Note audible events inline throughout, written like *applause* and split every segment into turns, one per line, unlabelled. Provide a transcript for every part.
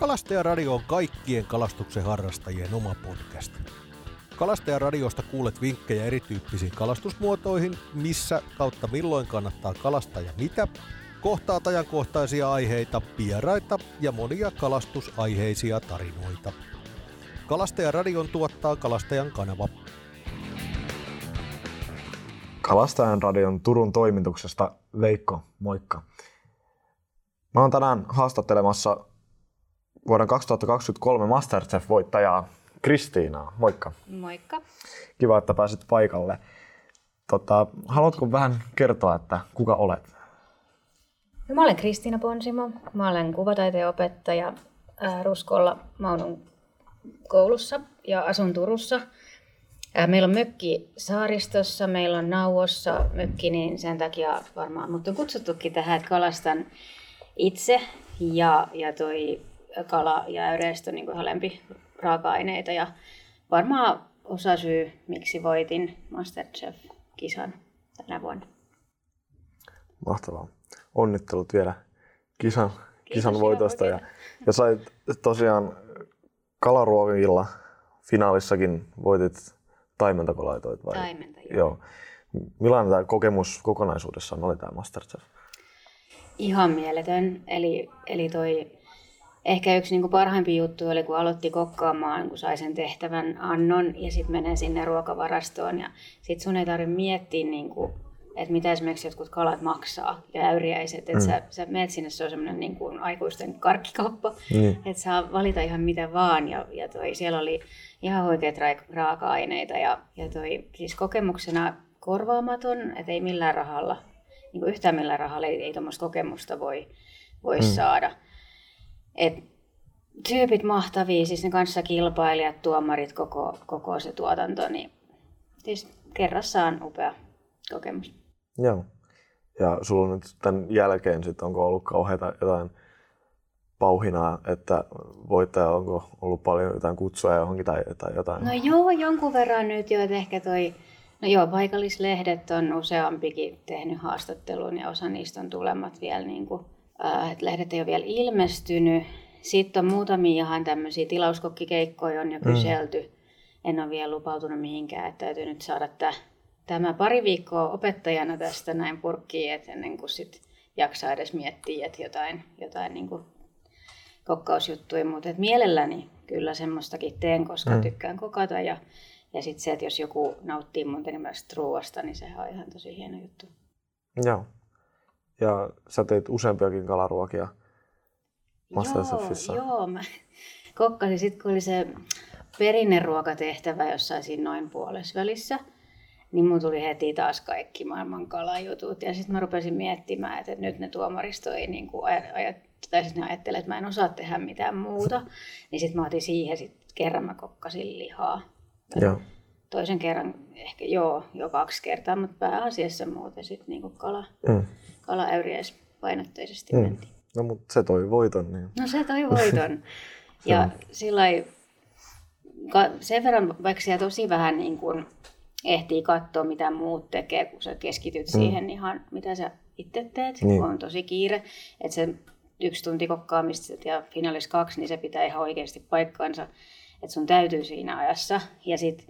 Kalastajaradio on kaikkien kalastuksen harrastajien oma podcast. Kalastajaradiosta kuulet vinkkejä erityyppisiin kalastusmuotoihin, missä kautta milloin kannattaa kalastaa ja mitä, kohtaat ajankohtaisia aiheita, vieraita ja monia kalastusaiheisia tarinoita. Kalastajaradion tuottaa Kalastajan kanava.
Kalastajan radion Turun toimituksesta Veikko, moikka. Mä oon tänään haastattelemassa vuoden 2023 Masterchef-voittajaa Kristiinaa. Moikka.
Moikka.
Kiva, että pääsit paikalle. Tota, haluatko vähän kertoa, että kuka olet?
No, mä olen Kristiina Ponsimo. Mä olen kuvataiteen opettaja Ruskolla Maunun koulussa ja asun Turussa. Meillä on mökki saaristossa, meillä on Nauossa mökki, niin sen takia varmaan mut on kutsuttukin tähän, että kalastan itse ja, ja toi kala ja äyreistä on niin ihan lempi raaka-aineita. Ja varmaan osa syy, miksi voitin Masterchef-kisan tänä vuonna.
Mahtavaa. Onnittelut vielä kisan, kisan voitosta. Ja, ja sait tosiaan kalaruokilla finaalissakin voitit taimentako laitoit vai?
Taimenta, joo.
joo. Millainen tämä kokemus kokonaisuudessaan oli tämä Masterchef?
Ihan mieletön. Eli, eli toi ehkä yksi niin kuin parhaimpia juttu oli, kun aloitti kokkaamaan, kun sai sen tehtävän annon ja sitten menee sinne ruokavarastoon. Ja sitten sun ei tarvitse miettiä, niin kuin, että mitä esimerkiksi jotkut kalat maksaa ja äyriäiset. Että mm. sä, sä menet sinne, se on semmoinen niin kuin aikuisten karkkikauppa. Mm. Että saa valita ihan mitä vaan. Ja, ja toi, siellä oli ihan oikeat raaka-aineita. Ja, ja toi, siis kokemuksena korvaamaton, että ei millään rahalla, niin kuin yhtään millään rahalla ei, ei tuommoista kokemusta voi, voi mm. saada. Et tyypit mahtavia, siis ne kanssa kilpailijat, tuomarit, koko, koko se tuotanto, niin siis kerrassaan upea kokemus.
Joo. Ja sulla on nyt tämän jälkeen sitten onko ollut kauheita jotain pauhinaa, että voittaja onko ollut paljon jotain kutsua johonkin tai, tai jotain?
No joo, jonkun verran nyt jo, että ehkä toi, no joo, paikallislehdet on useampikin tehnyt haastattelun ja osa niistä on tulemat vielä niin kuin että lehdet ei ole vielä ilmestynyt. Sitten on muutamia ihan tämmöisiä tilauskokkikeikkoja on jo mm. kyselty. En ole vielä lupautunut mihinkään, että täytyy nyt saada tämä, tämä pari viikkoa opettajana tästä näin purkkiin, että ennen kuin sit jaksaa edes miettiä, että jotain, jotain niin kuin kokkausjuttuja, mutta et mielelläni kyllä semmoistakin teen, koska mm. tykkään kokata ja, ja sitten se, että jos joku nauttii mun tekemästä ruoasta, niin sehän on ihan tosi hieno juttu.
Joo. Ja sä teit useampiakin kalaruokia Masterchefissa.
Joo, joo, mä *laughs* kokkasin sitten, kun oli se perinneruokatehtävä jossain siinä noin puolessa välissä, niin mun tuli heti taas kaikki maailman kalajutut. Ja sitten mä rupesin miettimään, että nyt ne tuomaristo ei niin kuin ajat, tai sitten ne ajattelee, että mä en osaa tehdä mitään muuta. *laughs* Niin sitten mä otin siihen, sit kerran mä kokkasin lihaa.
Joo.
Toisen kerran ehkä joo, jo kaksi kertaa, mutta pääasiassa muuten sitten niin kala. Mm kalaäyriäispainotteisesti mm. mentiin.
No mutta se toi voiton. Niin.
No se toi voiton. *laughs* ja sillä sen verran, vaikka siellä tosi vähän niin kuin ehtii katsoa, mitä muut tekee, kun sä keskityt mm. siihen ihan, mitä sä itse teet, niin. kun on tosi kiire. Että se yksi tunti kokkaamista ja finaalis kaksi, niin se pitää ihan oikeasti paikkaansa. Että sun täytyy siinä ajassa. Ja sitten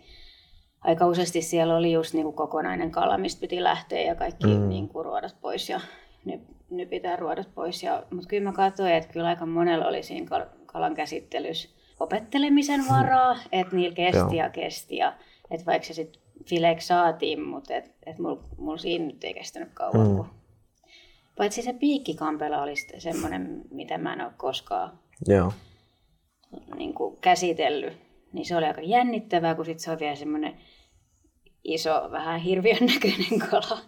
aika useasti siellä oli just niin kuin kokonainen kala, mistä piti lähteä ja kaikki mm. niin kuin ruodat pois ja nyt, nyt pitää ruodat pois. Ja, mutta kyllä mä katsoin, että kyllä aika monella oli siinä kalan käsittelyssä opettelemisen varaa, että niillä kesti ja kesti. Ja, että vaikka se sitten fileeksi saatiin, mutta et, et mulla mul siinä nyt ei kestänyt kauan. Mm. Kun... Paitsi se piikkikampela oli semmoinen, mitä mä en ole koskaan
Joo.
Niin kuin käsitellyt niin se oli aika jännittävää, kun sitten se on vielä semmoinen iso, vähän hirviön näköinen kala.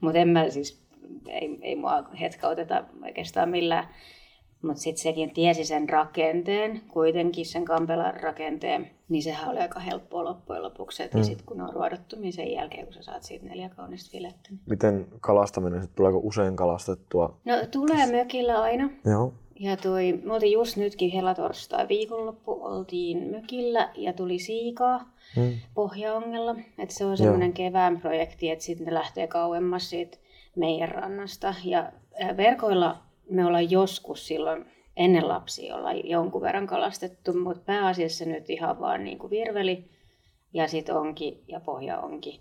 Mutta en mä siis, ei, ei mua hetkauteta oikeastaan millään. Mutta sitten sekin tiesi sen rakenteen, kuitenkin sen kampelan rakenteen, niin sehän oli aika helppoa loppujen lopuksi. Mm. sitten kun on ruodottu, niin sen jälkeen, kun sä saat siitä neljä kaunista filettä. Niin...
Miten kalastaminen, tuleeko usein kalastettua?
No tulee mökillä aina.
Joo.
Ja toi, me oltiin just nytkin helatorstai viikonloppu, oltiin mökillä ja tuli siikaa hmm. pohjaongella. Et se on semmoinen kevään projekti, että sitten ne lähtee kauemmas siitä meidän rannasta. Ja verkoilla me ollaan joskus silloin ennen lapsia olla jonkun verran kalastettu, mutta pääasiassa nyt ihan vaan niin kuin virveli ja sitten onki ja pohjaonki.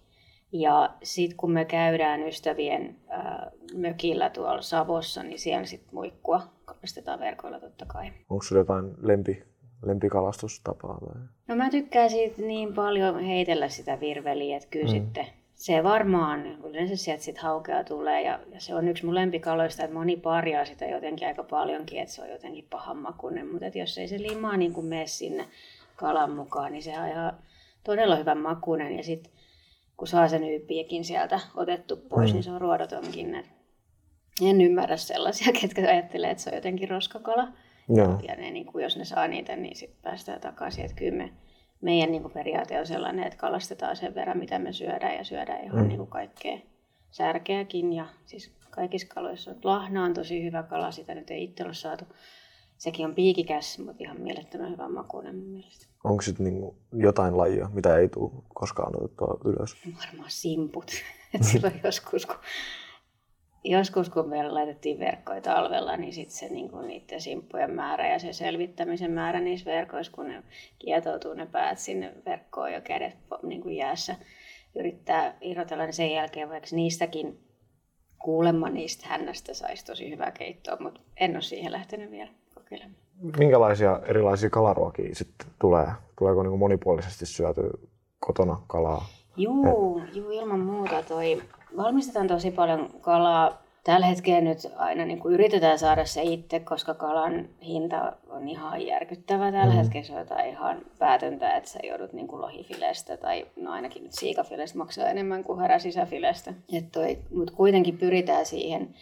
Ja sitten kun me käydään ystävien ää, mökillä tuolla Savossa, niin siellä sitten muikkua kalastetaan verkoilla totta kai.
Onko sinulla jotain lempi, lempikalastustapaa? Tai?
No mä tykkään siitä niin paljon heitellä sitä virveliä, että kyllä mm. sitten se varmaan, yleensä sieltä sit haukea tulee ja, ja, se on yksi mun lempikaloista, että moni parjaa sitä jotenkin aika paljonkin, että se on jotenkin pahan makuinen, mutta että jos ei se limaa niin kuin mene sinne kalan mukaan, niin se on ihan todella hyvän makuinen ja sitten kun saa sen yyppiäkin sieltä otettu pois, mm. niin se on ruodotonkin. Et en ymmärrä sellaisia, *laughs* ketkä ajattelee, että se on jotenkin roskakala. Joo. Ja ne, niin kuin, jos ne saa niitä, niin sitten päästään takaisin. Että kyllä me, meidän niin kuin periaate on sellainen, että kalastetaan sen verran, mitä me syödään ja syödään ihan mm. niin kuin kaikkea särkeäkin. Ja siis kaikissa kaloissa on. Lahna on tosi hyvä kala, sitä nyt ei itse ole saatu. Sekin on piikikäs, mutta ihan mielettömän hyvän makuinen mun mielestä.
Onko sitten niinku jotain lajia, mitä ei tule koskaan otettua ylös?
Varmaan simput. *laughs* silloin joskus, kun, joskus, kun me laitettiin verkkoja talvella, niin sitten se niinku, niiden simppujen määrä ja se selvittämisen määrä niissä verkoissa, kun ne kietoutuu ne päät sinne verkkoon ja kädet niinku jäässä yrittää irrotella, niin sen jälkeen vaikka niistäkin kuulemma niistä hännästä saisi tosi hyvää keittoa, mutta en ole siihen lähtenyt vielä kokeilemaan.
Minkälaisia erilaisia kalaruokia sitten tulee? Tuleeko niin monipuolisesti syöty kotona kalaa?
Juu, juu, ilman muuta. Toi, valmistetaan tosi paljon kalaa. Tällä hetkellä nyt aina niin kuin yritetään saada se itse, koska kalan hinta on ihan järkyttävä. Tällä mm. hetkellä se on jotain ihan päätöntä, että sä joudut niin kuin lohifilestä tai no ainakin nyt siikafilestä maksaa enemmän kuin häräsisäfilestä. Mutta kuitenkin pyritään siihen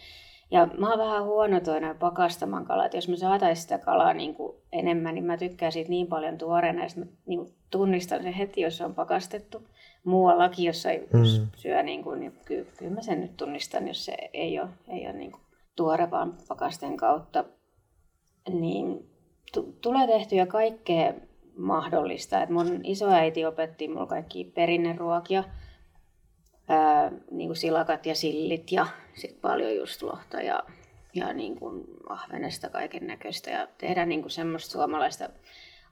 ja mä oon vähän huono toinen pakastamaan kalaa, että jos mä saataisiin sitä kalaa niin kuin enemmän, niin mä tykkään siitä niin paljon tuoreena, ja mä niin kuin tunnistan sen heti, jos se on pakastettu. Muuallakin, jos ei mm. syö, niin, kuin, niin kyllä, kyllä mä sen nyt tunnistan, jos se ei ole, ei ole niin kuin tuore vaan pakasten kautta. Niin t- tulee tehtyä kaikkea mahdollista. Et mun isoäiti opetti mulle kaikki perinneruokia, ää, niin kuin silakat ja sillit ja sit paljon just lohta ja, ja niin kuin ahvenesta kaiken näköistä ja tehdä niin kuin semmoista suomalaista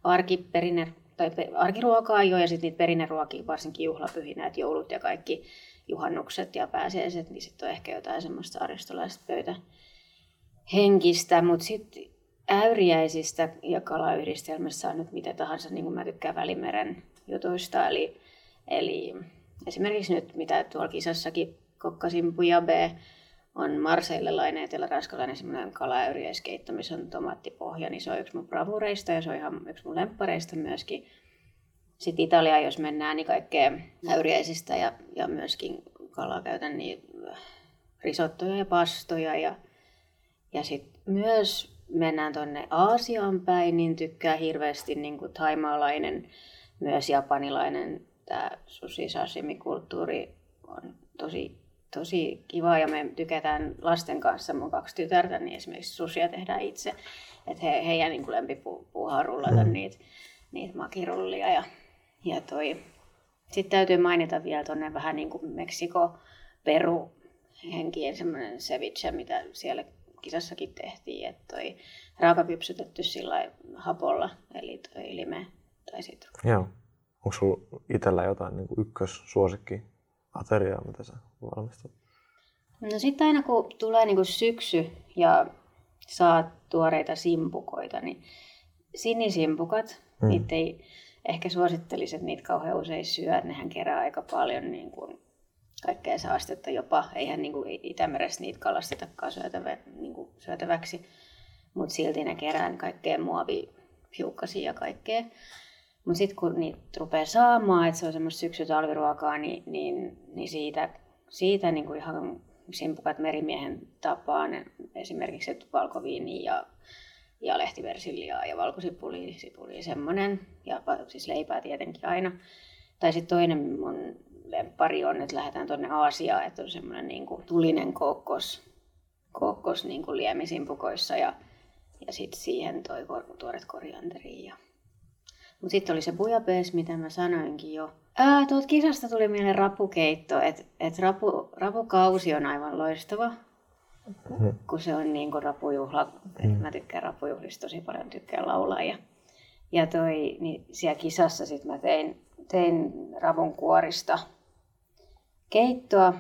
arkiperinne, tai arkiruokaa jo ja sitten niitä perinneruokia, varsinkin juhlapyhinä, että joulut ja kaikki juhannukset ja pääsiäiset, niin sitten on ehkä jotain semmoista aristolaista pöytä henkistä, mutta sitten äyriäisistä ja kalayhdistelmässä on nyt mitä tahansa, niin kuin mä tykkään Välimeren jutuista, eli, eli esimerkiksi nyt mitä tuolla kisassakin kokkasin bujabe, on marseillelainen etelä-ranskalainen semmoinen kalaäyriäiskeitto, missä on tomaattipohja, niin se on yksi mun bravureista ja se on ihan yksi mun lemppareista myöskin. Sitten Italia, jos mennään, niin kaikkea äyriäisistä ja, ja myöskin kalaa käytän niin risottoja ja pastoja. Ja, ja sitten myös mennään tuonne Aasiaan päin, niin tykkää hirveästi niin kuin taimaalainen, myös japanilainen tämä sushi sashimi kulttuuri on tosi, tosi kiva ja me tykätään lasten kanssa, mun kaksi tytärtä, niin esimerkiksi susia tehdään itse. Että he, heidän niin lempipuuhaa rullata mm. niitä, niitä makirullia ja, ja toi. Sitten täytyy mainita vielä tuonne vähän niin kuin Meksiko, Peru henkien semmoinen ceviche, mitä siellä kisassakin tehtiin, että toi raakakypsytetty sillä hapolla, eli toi lime tai sitru.
Joo. Onko sinulla itsellä jotain niin ykkössuosikki ateriaa, mitä sä valmistat?
No sitten aina kun tulee niin kuin syksy ja saa tuoreita simpukoita, niin sinisimpukat, mm. niitä ei ehkä suosittelisi, että niitä kauhean usein syö. Nehän kerää aika paljon niin kuin kaikkea saastetta jopa. Eihän niin kuin Itämeressä niitä kalastetakaan syötävä, niin kuin syötäväksi, mutta silti ne kerää kaikkea muovihiukkasia ja kaikkea. Mutta sitten kun niitä rupeaa saamaan, että se on semmoista syksytalviruokaa, niin, niin, niin siitä, siitä niin kuin ihan simpukat merimiehen tapaan, esimerkiksi valkoviini ja, ja lehtiversiliaa ja valkosipuli, sipuli, semmoinen, ja siis leipää tietenkin aina. Tai sitten toinen mun lemppari on, että lähdetään tuonne Aasiaan, että on semmoinen niin kuin tulinen kokkos, kokkos niin kuin liemisimpukoissa ja, ja sitten siihen toi tuoret korianteri ja mutta sitten oli se bujabees, mitä mä sanoinkin jo. Ää, tuolta kisasta tuli mieleen rapukeitto, että et rapu, rapukausi on aivan loistava. mm. kun se on niin kuin rapujuhla. Mm. Mä tykkään rapujuhlista tosi paljon, tykkään laulaa. Ja, ja toi, niin siellä kisassa sit mä tein, tein ravun kuorista keittoa.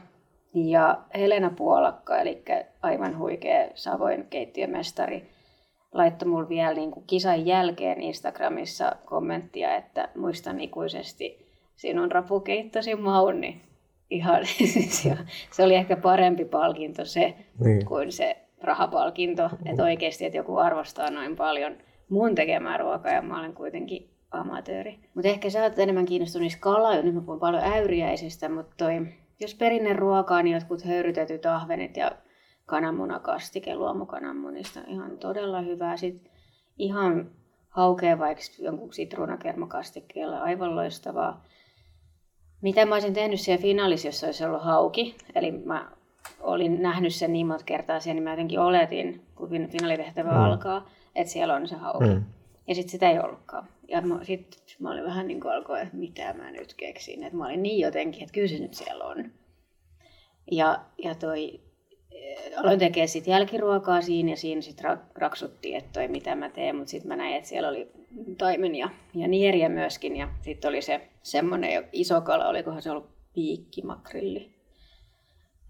Ja Helena Puolakka, eli aivan huikea Savoin keittiömestari, laittoi mulle vielä niin kuin kisan jälkeen Instagramissa kommenttia, että muistan ikuisesti sinun rapukeittosi mauni. Ihan, *laughs* siis se oli ehkä parempi palkinto se niin. kuin se rahapalkinto. Että oikeasti, että joku arvostaa noin paljon mun tekemää ruokaa ja mä olen kuitenkin amatööri. Mutta ehkä sä oot enemmän kiinnostunut niistä kalaa, nyt mä puhun paljon äyriäisistä, mutta toi, jos perinne ruokaa, niin jotkut höyrytetyt ahvenit ja kananmunakastike luomukananmunista. Ihan todella hyvää. Sitten ihan haukea vaikka jonkun sitruunakermakastikkeella. Aivan loistavaa. Mitä mä olisin tehnyt siellä finaalissa, jos olisi ollut hauki? Eli mä olin nähnyt sen niin monta kertaa siellä, niin mä jotenkin oletin, kun finaalitehtävä mm. alkaa, että siellä on se hauki. Mm. Ja sitten sitä ei ollutkaan. Ja sitten mä olin vähän niin kuin alkoi, että mitä mä nyt keksin. Että mä olin niin jotenkin, että kyllä se nyt siellä on. Ja, ja toi aloin tekemään sit jälkiruokaa siinä ja siinä sitten raksuttiin, että toi mitä mä teen, mutta sitten mä näin, että siellä oli taimenia ja nieriä myöskin ja sitten oli se semmoinen iso kala, olikohan se ollut piikkimakrilli,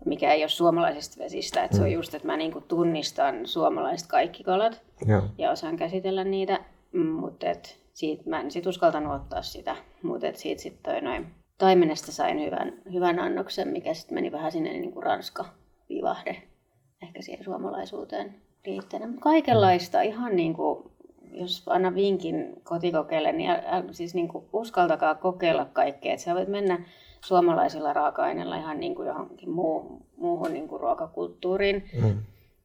mikä ei ole suomalaisista vesistä, että se on mm. just, että mä niinku tunnistan suomalaiset kaikki kalat ja, ja osaan käsitellä niitä, mutta et siitä mä en sit uskaltanut ottaa sitä, mutta et siitä sitten toi noin taimenesta sain hyvän, hyvän annoksen, mikä sitten meni vähän sinne niin kuin ranska vivahde ehkä siihen suomalaisuuteen liitteenä. Mutta kaikenlaista, ihan niin kuin, jos anna vinkin kotikokeille, niin ä, siis niin kuin uskaltakaa kokeilla kaikkea. Että sä voit mennä suomalaisilla raaka-aineilla ihan niin kuin johonkin muu, muuhun niin kuin ruokakulttuuriin. Mm.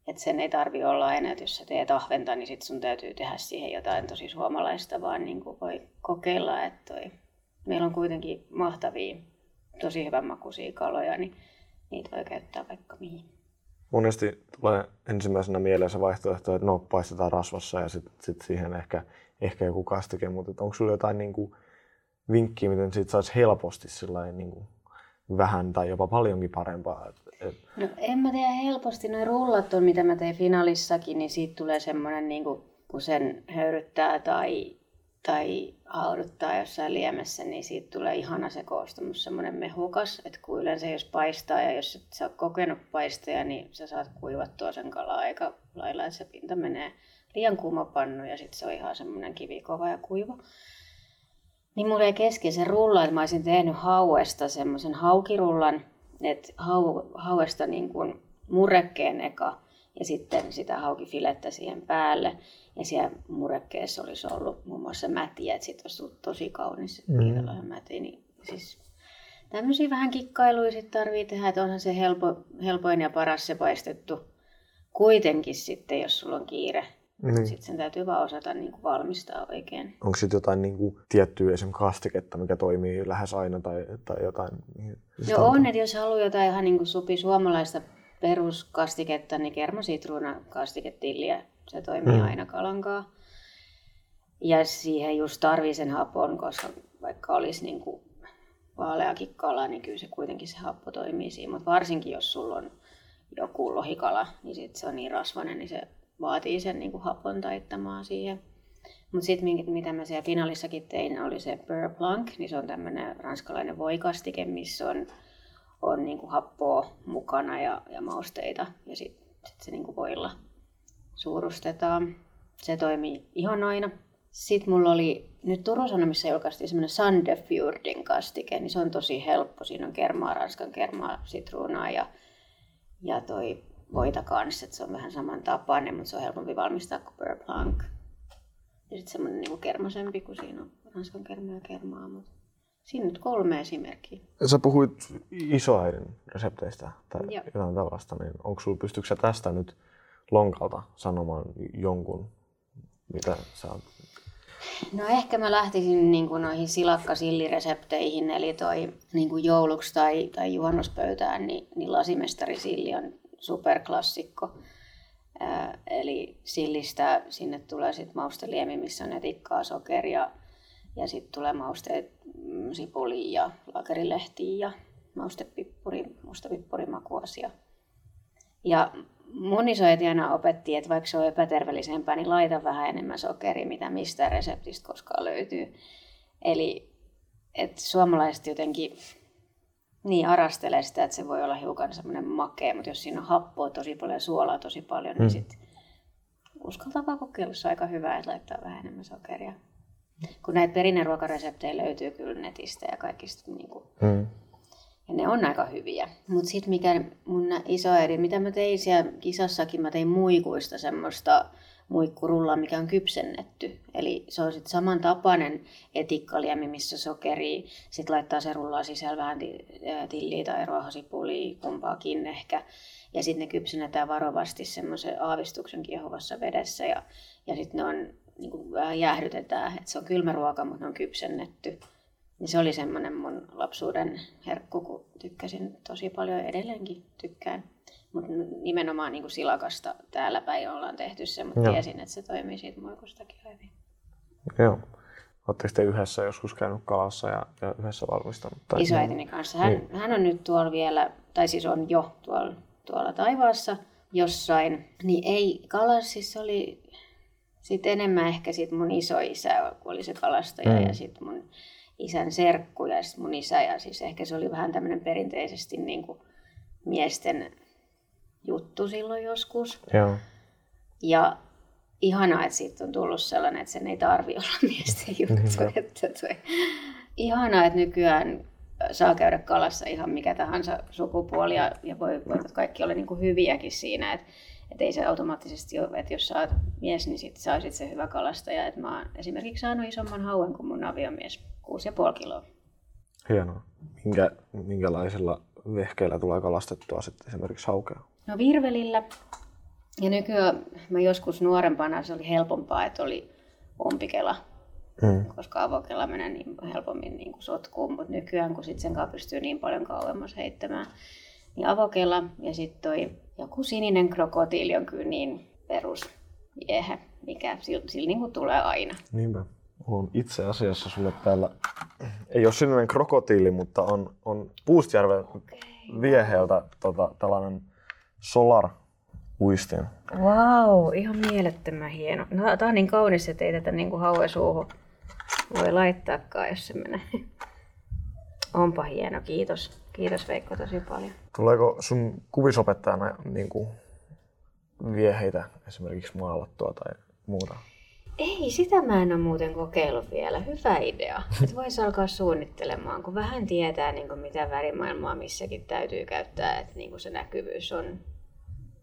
Että sen ei tarvi olla aina, että jos sä teet ahventa, niin sit sun täytyy tehdä siihen jotain tosi suomalaista, vaan niin kuin voi kokeilla, että toi, meillä on kuitenkin mahtavia, tosi hyvän makuisia kaloja, niin niitä voi käyttää vaikka mihin.
Monesti tulee ensimmäisenä mieleen se vaihtoehto, että no paistetaan rasvassa ja sitten sit siihen ehkä, ehkä joku kastike, mutta onko sulla jotain niin kuin, vinkkiä, miten siitä saisi helposti niin kuin, vähän tai jopa paljonkin parempaa? Et,
et... No en mä tiedä helposti. Noin rullat on, mitä mä tein finaalissakin, niin siitä tulee semmoinen, niin kuin, kun sen höyryttää tai tai hauduttaa jossain liemessä, niin siitä tulee ihana se koostumus, semmoinen mehukas, että kun yleensä jos paistaa ja jos et sä oot kokenut paistaja, niin sä saat kuivattua sen kalaa aika lailla, että se pinta menee liian kuuma pannu ja sitten se on ihan semmoinen kivikova ja kuiva. Niin mulla ei kesken se rulla, että mä olisin tehnyt hauesta semmoisen haukirullan, että hau, hauesta niin kuin murrekkeen eka ja sitten sitä haukifilettä siihen päälle. Ja siellä murekkeessa olisi ollut muun muassa mätiä, että sitten olisi tullut tosi kaunis mm. mäti. Niin siis tämmöisiä vähän kikkailuja sitten tarvii tehdä, että onhan se helpo, helpoin ja paras se paistettu kuitenkin sitten, jos sulla on kiire. Niin. Sitten sen täytyy vaan osata niin kuin valmistaa oikein.
Onko sitten jotain niin kuin, tiettyä esimerkiksi kastiketta, mikä toimii lähes aina tai, tai jotain?
Niin Joo, on, että jos haluaa jotain ihan niin kuin supi suomalaista peruskastiketta, niin kermasitruuna kastiketilliä se toimii mm. aina kalankaa. Ja siihen just tarvii sen hapon, koska vaikka olisi niin kuin vaaleakin kala, niin kyllä se kuitenkin se happo toimii siinä. Mutta varsinkin jos sulla on joku lohikala, niin sit se on niin rasvainen, niin se vaatii sen niin kuin hapon taittamaan siihen. Mutta sitten mitä mä siellä finaalissakin tein, oli se Beurre Blanc, niin se on tämmöinen ranskalainen voikastike, missä on, on niin kuin happoa mukana ja, ja mausteita ja sitten sit se niin kuin voilla suurustetaan. Se toimii ihan aina. Sitten mulla oli, nyt Turun Sanomissa julkaistiin semmoinen Sandefjordin kastike, niin se on tosi helppo. Siinä on kermaa, ranskan kermaa, sitruunaa ja, ja toi voita kanssa, että se on vähän saman tapainen, mutta se on helpompi valmistaa kuin Beurre Blanc. Ja sitten semmoinen niinku kermasempi, kun siinä on ranskan kermaa ja kermaa, mutta siinä nyt kolme esimerkkiä.
Sä puhuit isoäidin resepteistä tai Joo. jotain tällaista, niin onko sulla, pystyykö tästä nyt lonkalta sanomaan jonkun, mitä sä oot?
No ehkä mä lähtisin niin kuin noihin silakkasilliresepteihin, eli toi niin kuin jouluksi tai, tai juhannuspöytään, niin, niin lasimestarisilli on superklassikko. Ää, eli sillistä sinne tulee sitten mausteliemi, missä on etikkaa, sokeria ja sitten tulee mausteet mm, sipuli ja lakerilehtiä ja maustepippuri, mustapippuri makuasia. Ja mun isoäiti aina opetti, että vaikka se on epäterveellisempää, niin laita vähän enemmän sokeria, mitä mistä reseptistä koskaan löytyy. Eli että suomalaiset jotenkin niin arastelee sitä, että se voi olla hiukan semmoinen makea, mutta jos siinä on happoa tosi paljon ja suolaa tosi paljon, niin mm. sitten uskaltaa vaan kokeilla, se on aika hyvä, että laittaa vähän enemmän sokeria. Kun näitä perinneruokareseptejä löytyy kyllä netistä ja kaikista, niin kuin, mm. Ja ne on aika hyviä. Mutta sitten mikä mun isoäidi, mitä mä tein siellä kisassakin, mä tein muikuista semmoista muikkurullaa, mikä on kypsennetty. Eli se on sitten samantapainen etikkaliemi, missä sokeri, sitten laittaa se rullaa sisällä vähän tilliä tai ruohosipulia, kumpaakin ehkä. Ja sitten ne kypsennetään varovasti semmoisen aavistuksen kiehovassa vedessä ja, ja sitten ne on niin kuin jäähdytetään, että se on kylmä ruoka, mutta ne on kypsennetty. Ja se oli semmoinen mun lapsuuden herkku, kun tykkäsin tosi paljon edelleenkin tykkään. Mutta nimenomaan niin kuin silakasta täällä päin ollaan tehty se, mutta Joo. tiesin, että se toimii siitä muikustakin hyvin.
Joo. Oletteko te yhdessä joskus käynyt kalassa ja, ja yhdessä valmistanut? Tai
Isoäitini niin. kanssa. Hän, niin. hän on nyt tuolla vielä, tai siis on jo tuolla, tuolla taivaassa jossain. Niin ei, kalas siis oli sitten enemmän ehkä sit mun isoisä, kun oli se kalastaja, mm. ja sitten mun isän serkku ja sitten mun isä. Ja siis ehkä se oli vähän tämmöinen perinteisesti niin kuin miesten juttu silloin joskus.
Joo.
Ja ihanaa, että siitä on tullut sellainen, että sen ei tarvi olla *laughs* miesten juttu. Että toi, ihanaa, että nykyään saa käydä kalassa ihan mikä tahansa sukupuoli ja, ja voi, voivat kaikki olla niin kuin hyviäkin siinä. Että et ei se automaattisesti ole, että jos saat mies, niin sit saisit se hyvä kalastaja. Et mä oon esimerkiksi saanut isomman hauen kuin mun aviomies, 6,5 kiloa.
Hienoa. Minkä, minkälaisilla vehkeillä tulee kalastettua sitten esimerkiksi haukea?
No virvelillä. Ja nykyään mä joskus nuorempana se oli helpompaa, että oli ompikela, hmm. koska avokela menee niin helpommin niin kuin sotkuun, mutta nykyään kun sit sen kanssa pystyy niin paljon kauemmas heittämään, niin avokela ja sitten toi joku sininen krokotiili on kyllä niin perus jehe, mikä sillä, sillä niin kuin tulee aina.
Niinpä. On itse asiassa sulle täällä, ei ole sininen krokotiili, mutta on, on Puustjärven okay. vieheeltä tota, tällainen Solar uistin.
Wow, ihan mielettömän hieno. No, tää on niin kaunis, että ei tätä niin haue suuhun voi laittaakaan, jos se menee. Onpa hieno, kiitos. Kiitos Veikko tosi paljon.
Tuleeko sun kuvisopettajana niin kuin vieheitä esimerkiksi maalattua tai muuta?
Ei, sitä mä en ole muuten kokeillut vielä. Hyvä idea. Että voisi alkaa suunnittelemaan, kun vähän tietää, niin kuin mitä värimaailmaa missäkin täytyy käyttää, että niin kuin se näkyvyys on,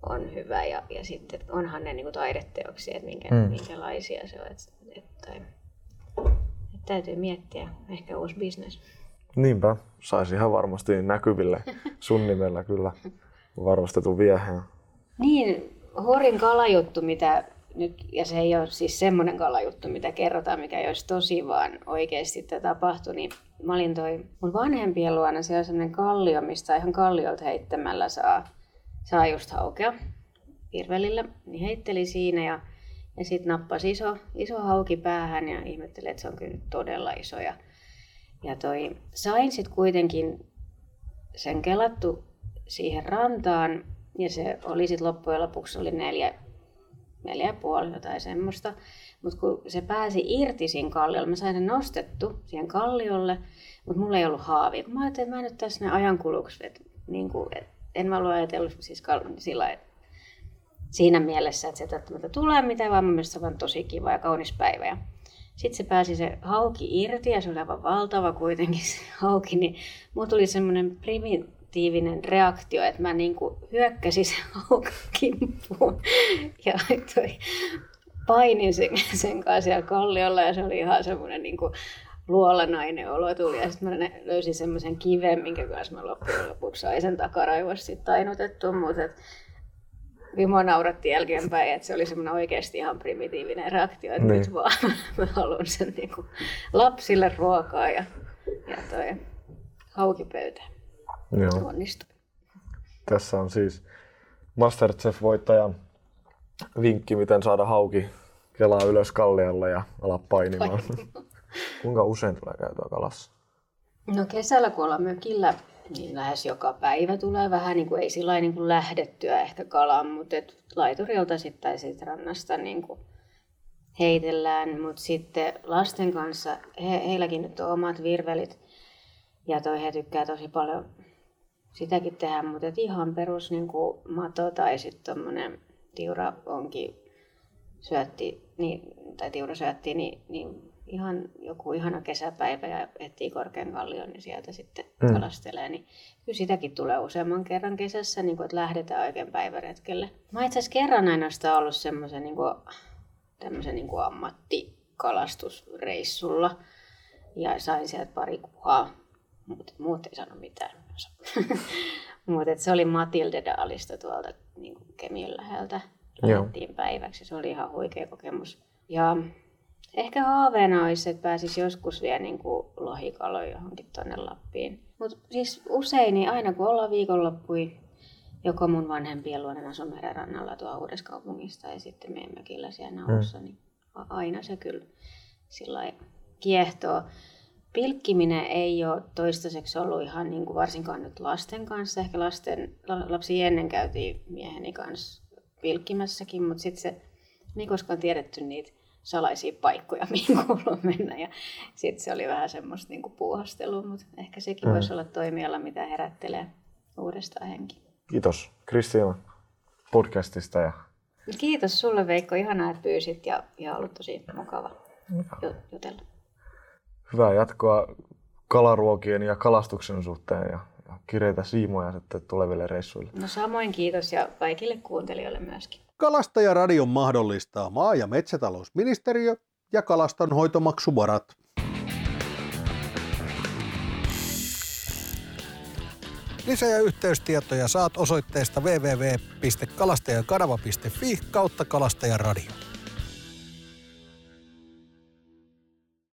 on hyvä. Ja, ja sitten onhan ne niin kuin taideteoksia, että minkä, mm. minkälaisia se on. Että, että, että täytyy miettiä ehkä uusi bisnes.
Niinpä, saisi ihan varmasti näkyville sun nimellä kyllä varustetun viehen. *laughs*
Niin, Horin kalajuttu, mitä nyt, ja se ei ole siis semmoinen kalajuttu, mitä kerrotaan, mikä ei olisi tosi, vaan oikeasti tapahtui, niin mä olin toi mun vanhempien luona, siellä on semmoinen kallio, mistä ihan kalliolta heittämällä saa, saa just haukea virvelillä, niin heitteli siinä ja, ja sitten nappasi iso, iso hauki päähän ja ihmetteli, että se on kyllä todella iso. Ja, ja toi, sain sitten kuitenkin sen kelattu siihen rantaan ja se oli sitten loppujen lopuksi oli neljä, neljä ja puoli jotain semmoista. Mutta kun se pääsi irti siinä kalliolla, mä sain sen nostettu siihen kalliolle, mutta mulla ei ollut haavia. Kun mä ajattelin, että mä nyt tässä ne ajankuluksi, että niin kuin, et, en mä ollut ajatellut siis sillä että siinä mielessä, että se välttämättä tulee mitään, vaan mun se on tosi kiva ja kaunis päivä. Ja sitten se pääsi se hauki irti ja se oli aivan valtava kuitenkin *laughs* se hauki, niin mulla tuli semmoinen primitiivinen reaktio, että mä niinku hyökkäsin sen kimppuun ja toi, painin sen, sen kanssa siellä kalliolla ja se oli ihan semmoinen niinku luolanainen olo tuli. Ja sitten mä löysin semmoisen kiven, minkä kanssa mä loppujen lopuksi sain sen takaraivossa sitten tainutettua. Mutta Vimo nauratti jälkeenpäin, että se oli semmoinen oikeasti ihan primitiivinen reaktio, että niin. nyt vaan mä haluan sen niin kuin lapsille ruokaa ja, ja toi haukipöytä. Joo. Onnistui.
Tässä on siis Masterchef-voittajan vinkki, miten saada hauki kelaa ylös kalliolle ja ala painimaan. *laughs* Kuinka usein tulee käytyä kalassa?
No kesällä, kun ollaan mökillä niin lähes joka päivä tulee vähän, niin kuin, ei sillä niin kuin lähdettyä ehkä kalaan, mutta et laiturilta sitten tai sit rannasta niin kuin heitellään. Mutta sitten lasten kanssa, he, heilläkin nyt on omat virvelit ja toi he tykkää tosi paljon sitäkin tehdä, mutta ihan perus niin kuin mato tai sitten tuommoinen tiura onkin syötti, niin, tai tiura syötti, niin, niin ihan joku ihana kesäpäivä ja etsii korkean kallion, niin sieltä sitten mm. kalastelee. Niin kyllä sitäkin tulee useamman kerran kesässä, niin kuin, että lähdetään oikein päiväretkelle. Mä itse asiassa kerran ainoastaan ollut semmoisen niin kuin, tämmöisen niin kuin ammattikalastusreissulla ja sain sieltä pari kuhaa, mutta muut ei sano mitään. *laughs* mutta se oli Matilde Daalista tuolta niin kuin Kemiön läheltä. Lähdettiin päiväksi. Se oli ihan huikea kokemus. Ja Ehkä haaveena olisi, että pääsisi joskus vielä niin kuin lohikaloja johonkin tuonne Lappiin. Mutta siis usein, niin aina kun ollaan viikonloppui, joko mun vanhempien luona asun rannalla tuo Uudessa ja sitten meidän mökillä siellä naussa, mm. niin aina se kyllä sillä kiehtoo. Pilkkiminen ei ole toistaiseksi ollut ihan niin kuin varsinkaan nyt lasten kanssa. Ehkä lasten, lapsi ennen käytiin mieheni kanssa pilkkimässäkin, mutta sitten se, niin koskaan tiedetty niitä salaisia paikkoja, *laughs* mihin kuuluu mennä. Ja sitten se oli vähän semmoista niin puuhastelua, mutta ehkä sekin mm. voisi olla toimiala, mitä herättelee uudestaan henki.
Kiitos Kristiina podcastista. Ja...
Kiitos sulle Veikko, ihanaa että pyysit ja, ja ollut tosi mukava jutella.
Hyvää jatkoa kalaruokien ja kalastuksen suhteen ja, ja kireitä siimoja sitten tuleville reissuille.
No samoin kiitos ja kaikille kuuntelijoille myöskin.
Kalastajaradion mahdollistaa maa- ja metsätalousministeriö ja kalastonhoitomaksuvarat. Lisä- ja yhteystietoja saat osoitteesta www.kalastajakanava.fi kautta kalastajaradio.